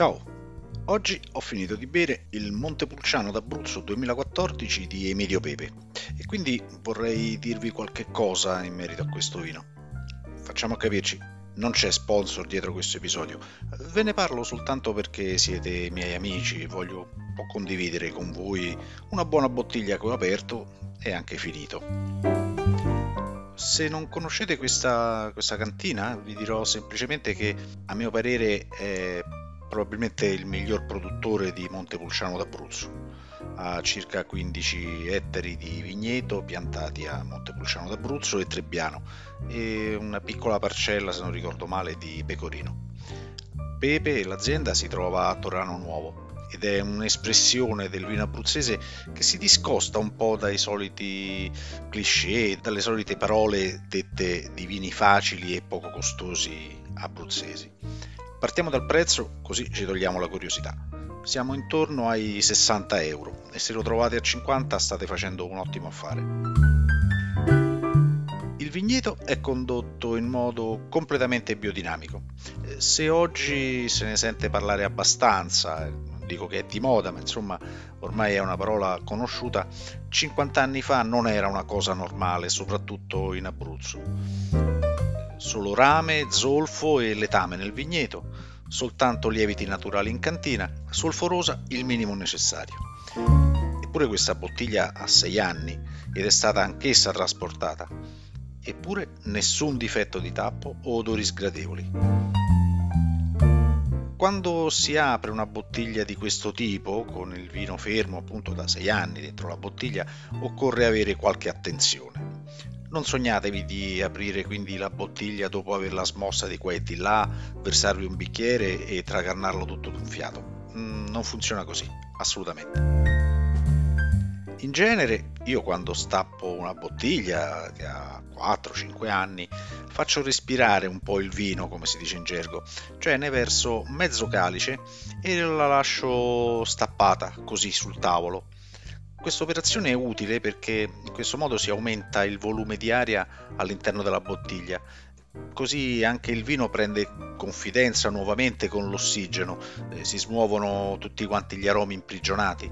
Ciao, oggi ho finito di bere il Montepulciano d'Abruzzo 2014 di Emilio Pepe e quindi vorrei dirvi qualche cosa in merito a questo vino. Facciamo capirci, non c'è sponsor dietro questo episodio, ve ne parlo soltanto perché siete miei amici e voglio un po' condividere con voi una buona bottiglia che ho aperto e anche finito. Se non conoscete questa, questa cantina, vi dirò semplicemente che a mio parere è probabilmente il miglior produttore di Montepulciano d'Abruzzo. Ha circa 15 ettari di vigneto piantati a Montepulciano d'Abruzzo e Trebbiano e una piccola parcella, se non ricordo male, di pecorino. Pepe, l'azienda, si trova a Torano Nuovo ed è un'espressione del vino abruzzese che si discosta un po' dai soliti cliché, dalle solite parole dette di vini facili e poco costosi abruzzesi. Partiamo dal prezzo così ci togliamo la curiosità. Siamo intorno ai 60 euro e se lo trovate a 50 state facendo un ottimo affare. Il vigneto è condotto in modo completamente biodinamico. Eh, se oggi se ne sente parlare abbastanza, non dico che è di moda, ma insomma ormai è una parola conosciuta, 50 anni fa non era una cosa normale, soprattutto in Abruzzo solo rame, zolfo e letame nel vigneto, soltanto lieviti naturali in cantina, solforosa il minimo necessario. Eppure questa bottiglia ha 6 anni ed è stata anch'essa trasportata. Eppure nessun difetto di tappo o odori sgradevoli. Quando si apre una bottiglia di questo tipo, con il vino fermo appunto da 6 anni dentro la bottiglia, occorre avere qualche attenzione non sognatevi di aprire quindi la bottiglia dopo averla smossa di qua e di là, versarvi un bicchiere e tracarnarlo tutto d'un fiato. Mm, non funziona così, assolutamente. In genere, io quando stappo una bottiglia che ha 4-5 anni, faccio respirare un po' il vino, come si dice in gergo, cioè ne verso mezzo calice e la lascio stappata così sul tavolo questa operazione è utile perché in questo modo si aumenta il volume di aria all'interno della bottiglia, così anche il vino prende confidenza nuovamente con l'ossigeno, eh, si smuovono tutti quanti gli aromi imprigionati.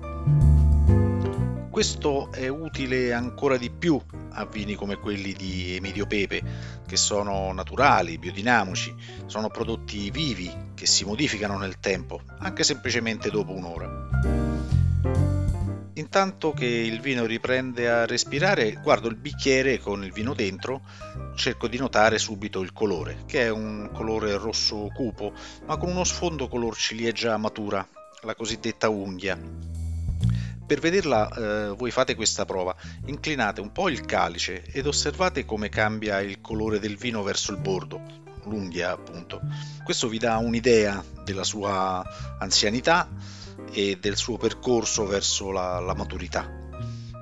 Questo è utile ancora di più a vini come quelli di Emilio Pepe, che sono naturali, biodinamici, sono prodotti vivi che si modificano nel tempo, anche semplicemente dopo un'ora. Intanto che il vino riprende a respirare, guardo il bicchiere con il vino dentro, cerco di notare subito il colore, che è un colore rosso cupo, ma con uno sfondo color ciliegia matura, la cosiddetta unghia. Per vederla eh, voi fate questa prova, inclinate un po' il calice ed osservate come cambia il colore del vino verso il bordo, l'unghia appunto. Questo vi dà un'idea della sua anzianità e del suo percorso verso la, la maturità.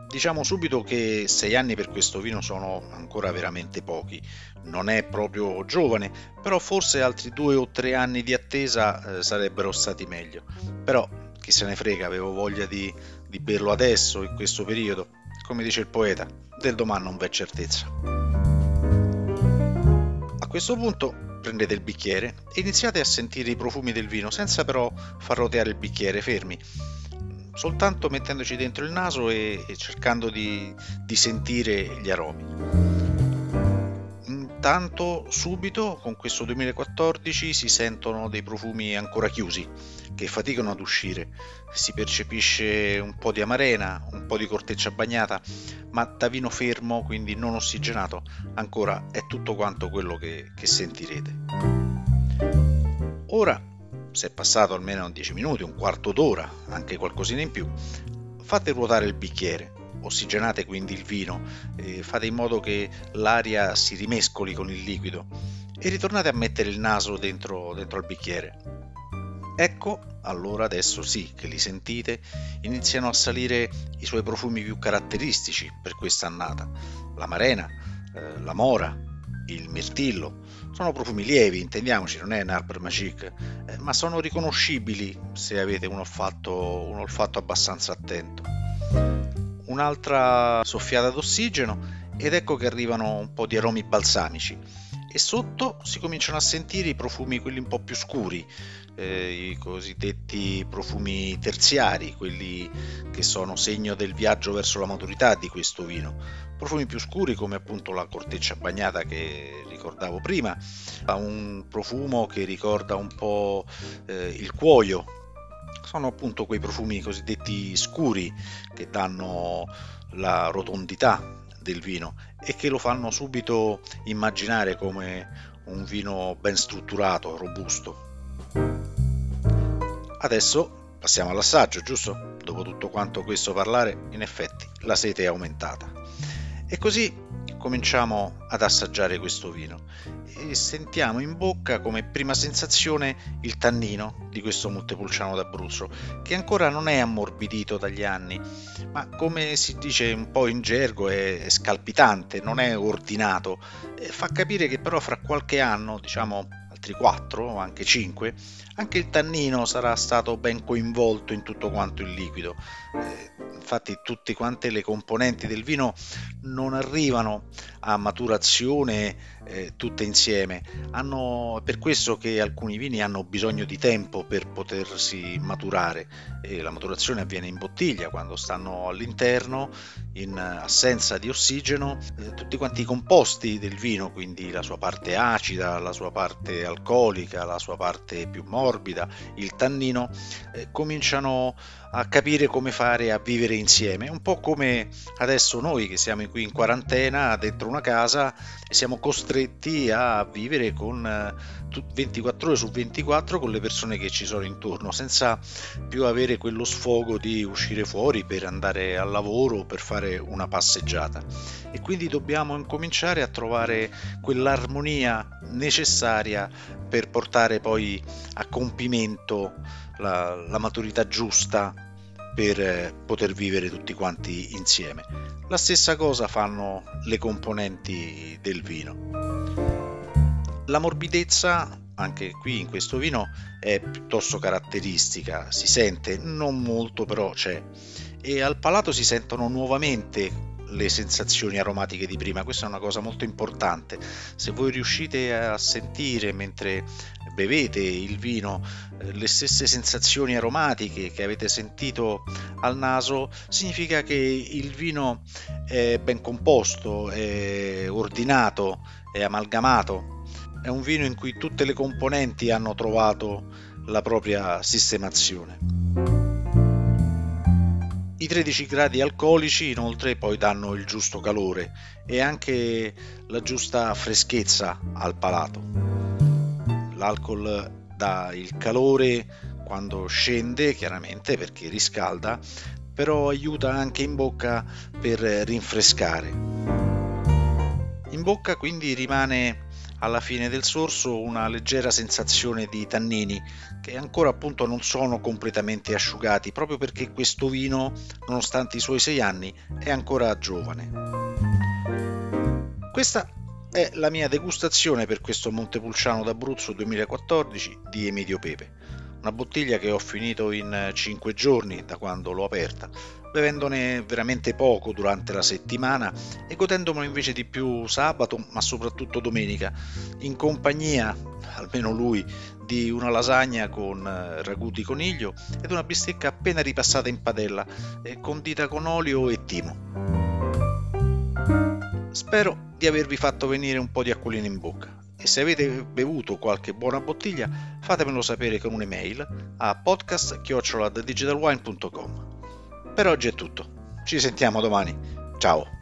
Diciamo subito che sei anni per questo vino sono ancora veramente pochi, non è proprio giovane, però forse altri due o tre anni di attesa eh, sarebbero stati meglio. Però chi se ne frega, avevo voglia di, di berlo adesso, in questo periodo. Come dice il poeta, del domani non v'è certezza. Questo punto prendete il bicchiere e iniziate a sentire i profumi del vino senza però far roteare il bicchiere fermi, soltanto mettendoci dentro il naso e, e cercando di, di sentire gli aromi. Intanto subito con questo 2014 si sentono dei profumi ancora chiusi che faticano ad uscire. Si percepisce un po' di amarena, un po' di corteccia bagnata, ma da vino fermo, quindi non ossigenato, ancora è tutto quanto quello che, che sentirete. Ora, se è passato almeno 10 minuti, un quarto d'ora, anche qualcosina in più, fate ruotare il bicchiere, ossigenate quindi il vino, fate in modo che l'aria si rimescoli con il liquido e ritornate a mettere il naso dentro, dentro al bicchiere. Ecco, allora adesso sì che li sentite, iniziano a salire i suoi profumi più caratteristici per questa annata. La marena, eh, la mora, il mirtillo. Sono profumi lievi, intendiamoci, non è un Arber Magic, eh, ma sono riconoscibili se avete un olfatto, un olfatto abbastanza attento. Un'altra soffiata d'ossigeno ed ecco che arrivano un po' di aromi balsamici e sotto si cominciano a sentire i profumi quelli un po' più scuri, eh, i cosiddetti profumi terziari, quelli che sono segno del viaggio verso la maturità di questo vino. Profumi più scuri come appunto la corteccia bagnata che ricordavo prima, ha un profumo che ricorda un po' eh, il cuoio, sono appunto quei profumi cosiddetti scuri che danno la rotondità del vino e che lo fanno subito immaginare come un vino ben strutturato, robusto. Adesso passiamo all'assaggio, giusto? Dopo tutto quanto questo parlare, in effetti la sete è aumentata. E così cominciamo ad assaggiare questo vino e sentiamo in bocca come prima sensazione il tannino di questo Montepulciano d'Abruzzo, che ancora non è ammorbidito dagli anni, ma come si dice un po' in gergo è scalpitante, non è ordinato, e fa capire che però fra qualche anno, diciamo altri 4 o anche 5, anche il tannino sarà stato ben coinvolto in tutto quanto il liquido. Eh, infatti tutte quante le componenti del vino non arrivano a maturazione eh, tutte insieme. Hanno, è per questo che alcuni vini hanno bisogno di tempo per potersi maturare e la maturazione avviene in bottiglia quando stanno all'interno in assenza di ossigeno eh, tutti quanti i composti del vino, quindi la sua parte acida, la sua parte alcolica, la sua parte più morbida, il tannino, eh, cominciano a capire come fare a vivere insieme, un po' come adesso noi che siamo qui in quarantena dentro una casa e siamo costretti a vivere con 24 eh, ore su 24 con le persone che ci sono intorno, senza più avere quello sfogo di uscire fuori per andare al lavoro o per fare una passeggiata. E quindi dobbiamo incominciare a trovare quell'armonia necessaria per portare poi a compimento la, la maturità giusta per eh, poter vivere tutti quanti insieme. La stessa cosa fanno le componenti del vino. La morbidezza, anche qui in questo vino, è piuttosto caratteristica, si sente, non molto però c'è, e al palato si sentono nuovamente le sensazioni aromatiche di prima. Questa è una cosa molto importante. Se voi riuscite a sentire mentre bevete il vino eh, le stesse sensazioni aromatiche che avete sentito al naso, significa che il vino è ben composto, è ordinato, è amalgamato. È un vino in cui tutte le componenti hanno trovato la propria sistemazione. I 13 gradi alcolici inoltre poi danno il giusto calore e anche la giusta freschezza al palato. L'alcol dà il calore quando scende, chiaramente perché riscalda, però aiuta anche in bocca per rinfrescare. In bocca quindi rimane alla fine del sorso una leggera sensazione di tannini che ancora appunto non sono completamente asciugati proprio perché questo vino nonostante i suoi sei anni è ancora giovane. Questa è la mia degustazione per questo Montepulciano d'Abruzzo 2014 di Emidio Pepe una bottiglia che ho finito in 5 giorni da quando l'ho aperta bevendone veramente poco durante la settimana e godendomelo invece di più sabato, ma soprattutto domenica, in compagnia, almeno lui, di una lasagna con eh, ragù di coniglio ed una bistecca appena ripassata in padella, condita con olio e timo. Spero di avervi fatto venire un po' di acquolina in bocca e se avete bevuto qualche buona bottiglia fatemelo sapere con un'email a podcast.digitalwine.com per oggi è tutto. Ci sentiamo domani. Ciao.